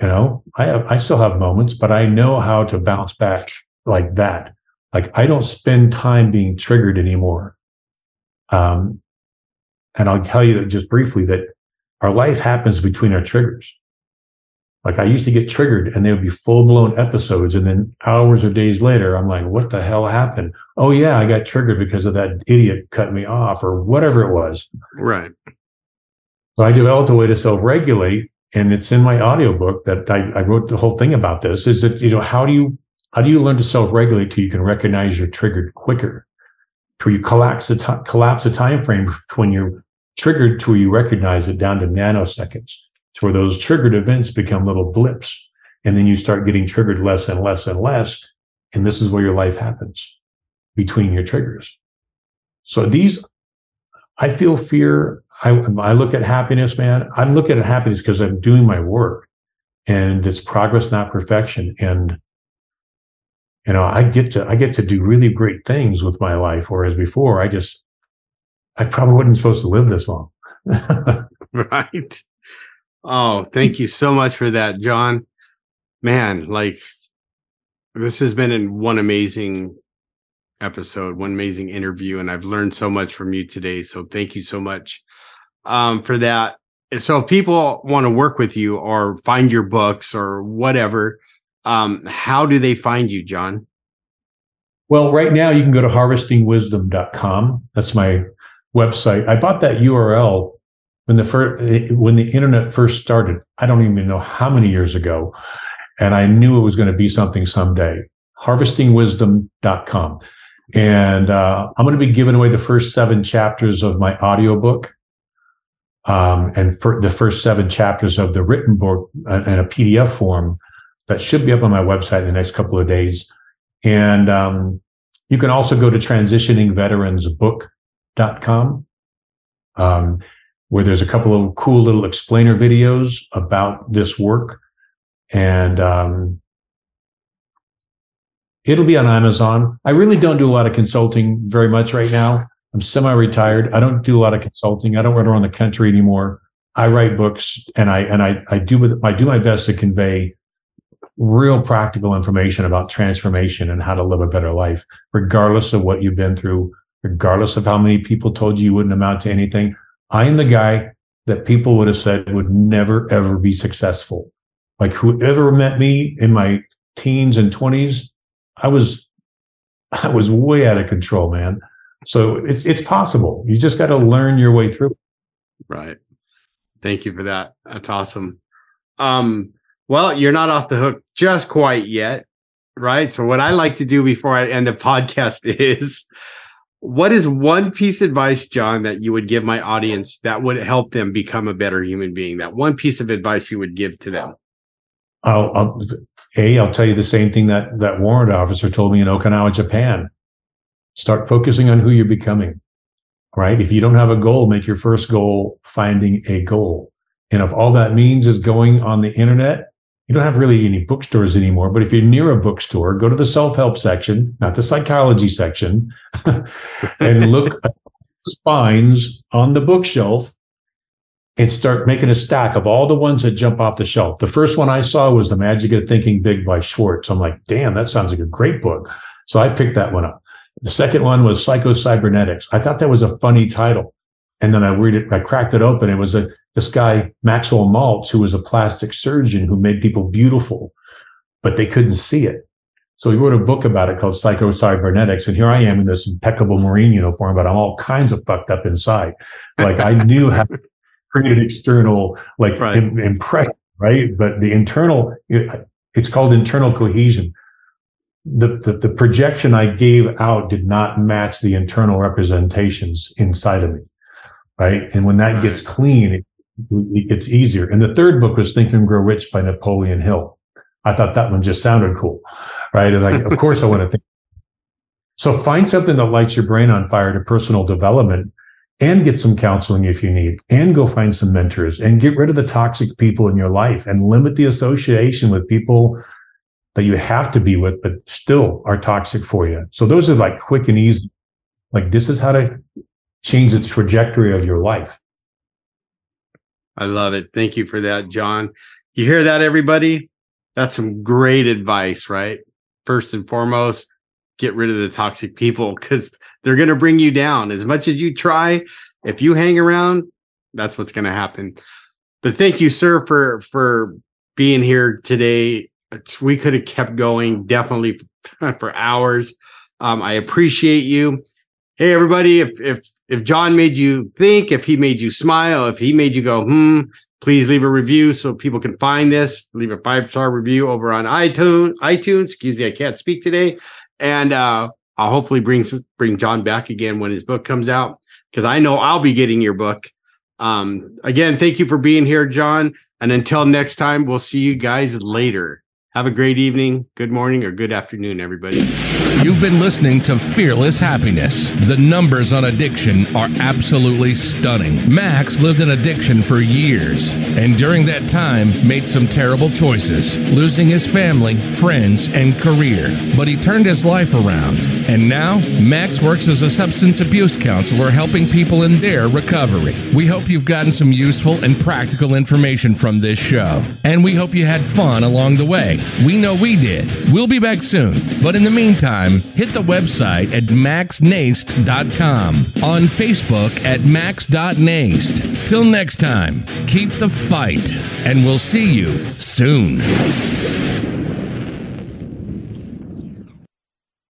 Speaker 3: You know, I have I still have moments, but I know how to bounce back like that. Like I don't spend time being triggered anymore. Um, and I'll tell you just briefly that our life happens between our triggers. Like I used to get triggered and they would be full blown episodes. And then hours or days later, I'm like, what the hell happened? Oh yeah, I got triggered because of that idiot cut me off or whatever it was.
Speaker 2: Right.
Speaker 3: So I developed a way to self regulate. And it's in my audiobook that I, I wrote the whole thing about this is that, you know, how do you, how do you learn to self regulate till you can recognize you're triggered quicker? Till you collapse the, t- collapse the time frame when you're triggered to where you recognize it down to nanoseconds, to where those triggered events become little blips. And then you start getting triggered less and less and less. And this is where your life happens between your triggers. So these, I feel fear. I, I look at happiness, man. I look at happiness because I'm doing my work and it's progress, not perfection. And, you know, I get to, I get to do really great things with my life. Whereas before I just, I probably wasn't supposed to live this long.
Speaker 2: right. Oh, thank you so much for that, John. Man, like this has been one amazing episode, one amazing interview, and I've learned so much from you today. So thank you so much um, for that. So if people want to work with you or find your books or whatever, um, how do they find you, John?
Speaker 3: Well, right now you can go to harvestingwisdom.com. That's my website. I bought that URL when the first when the internet first started. I don't even know how many years ago, and I knew it was going to be something someday. Harvestingwisdom.com. And uh, I'm going to be giving away the first seven chapters of my audiobook um, and for the first seven chapters of the written book uh, in a PDF form that should be up on my website in the next couple of days. And um, you can also go to transitioningveteransbook com, um, where there's a couple of cool little explainer videos about this work. And um, It'll be on Amazon. I really don't do a lot of consulting very much right now. I'm semi-retired. I don't do a lot of consulting. I don't run around the country anymore. I write books and I and I I do with I do my best to convey real practical information about transformation and how to live a better life, regardless of what you've been through, regardless of how many people told you you wouldn't amount to anything. I am the guy that people would have said would never ever be successful. Like whoever met me in my teens and twenties, I was I was way out of control, man. So it's it's possible. You just got to learn your way through.
Speaker 2: Right. Thank you for that. That's awesome. Um, well, you're not off the hook just quite yet, right? So what I like to do before I end the podcast is what is one piece of advice, John, that you would give my audience that would help them become a better human being? That one piece of advice you would give to them?
Speaker 3: I'll, I'll a I'll tell you the same thing that that warrant officer told me in Okinawa, Japan. Start focusing on who you're becoming. Right? If you don't have a goal, make your first goal finding a goal. And if all that means is going on the internet, you don't have really any bookstores anymore. But if you're near a bookstore, go to the self-help section, not the psychology section, and look at spines on the bookshelf and start making a stack of all the ones that jump off the shelf. The first one I saw was The Magic of Thinking Big by Schwartz. I'm like, damn, that sounds like a great book. So I picked that one up. The second one was Psycho-Cybernetics. I thought that was a funny title. And then I read it, I cracked it open. It was a this guy, Maxwell Maltz, who was a plastic surgeon who made people beautiful, but they couldn't see it. So he wrote a book about it called Psycho-Cybernetics. And here I am in this impeccable Marine uniform, but I'm all kinds of fucked up inside. Like I knew how to create an external like right. Im- impression, right? But the internal, it's called internal cohesion the, the, the projection I gave out did not match the internal representations inside of me. Right. And when that right. gets clean, it, it gets easier. And the third book was Think and Grow Rich by Napoleon Hill. I thought that one just sounded cool. Right. And like, of course I want to think. So find something that lights your brain on fire to personal development and get some counseling if you need and go find some mentors and get rid of the toxic people in your life and limit the association with people that you have to be with, but still are toxic for you. So those are like quick and easy. Like this is how to change the trajectory of your life.
Speaker 2: I love it. Thank you for that, John. You hear that, everybody? That's some great advice, right? First and foremost, get rid of the toxic people because they're going to bring you down. As much as you try, if you hang around, that's what's going to happen. But thank you, sir, for for being here today it's, we could have kept going definitely for hours. Um, I appreciate you. Hey, everybody, if if if John made you think, if he made you smile, if he made you go, hmm, please leave a review so people can find this. Leave a five star review over on iTunes. iTunes, excuse me, I can't speak today, and uh, I'll hopefully bring bring John back again when his book comes out because I know I'll be getting your book. Um, again, thank you for being here, John. And until next time, we'll see you guys later. Have a great evening, good morning, or good afternoon, everybody.
Speaker 1: You've been listening to Fearless Happiness. The numbers on addiction are absolutely stunning. Max lived in addiction for years, and during that time, made some terrible choices, losing his family, friends, and career. But he turned his life around, and now Max works as a substance abuse counselor helping people in their recovery. We hope you've gotten some useful and practical information from this show, and we hope you had fun along the way. We know we did. We'll be back soon. But in the meantime, hit the website at maxnaist.com, on Facebook at max.naist. Till next time, keep the fight, and we'll see you soon.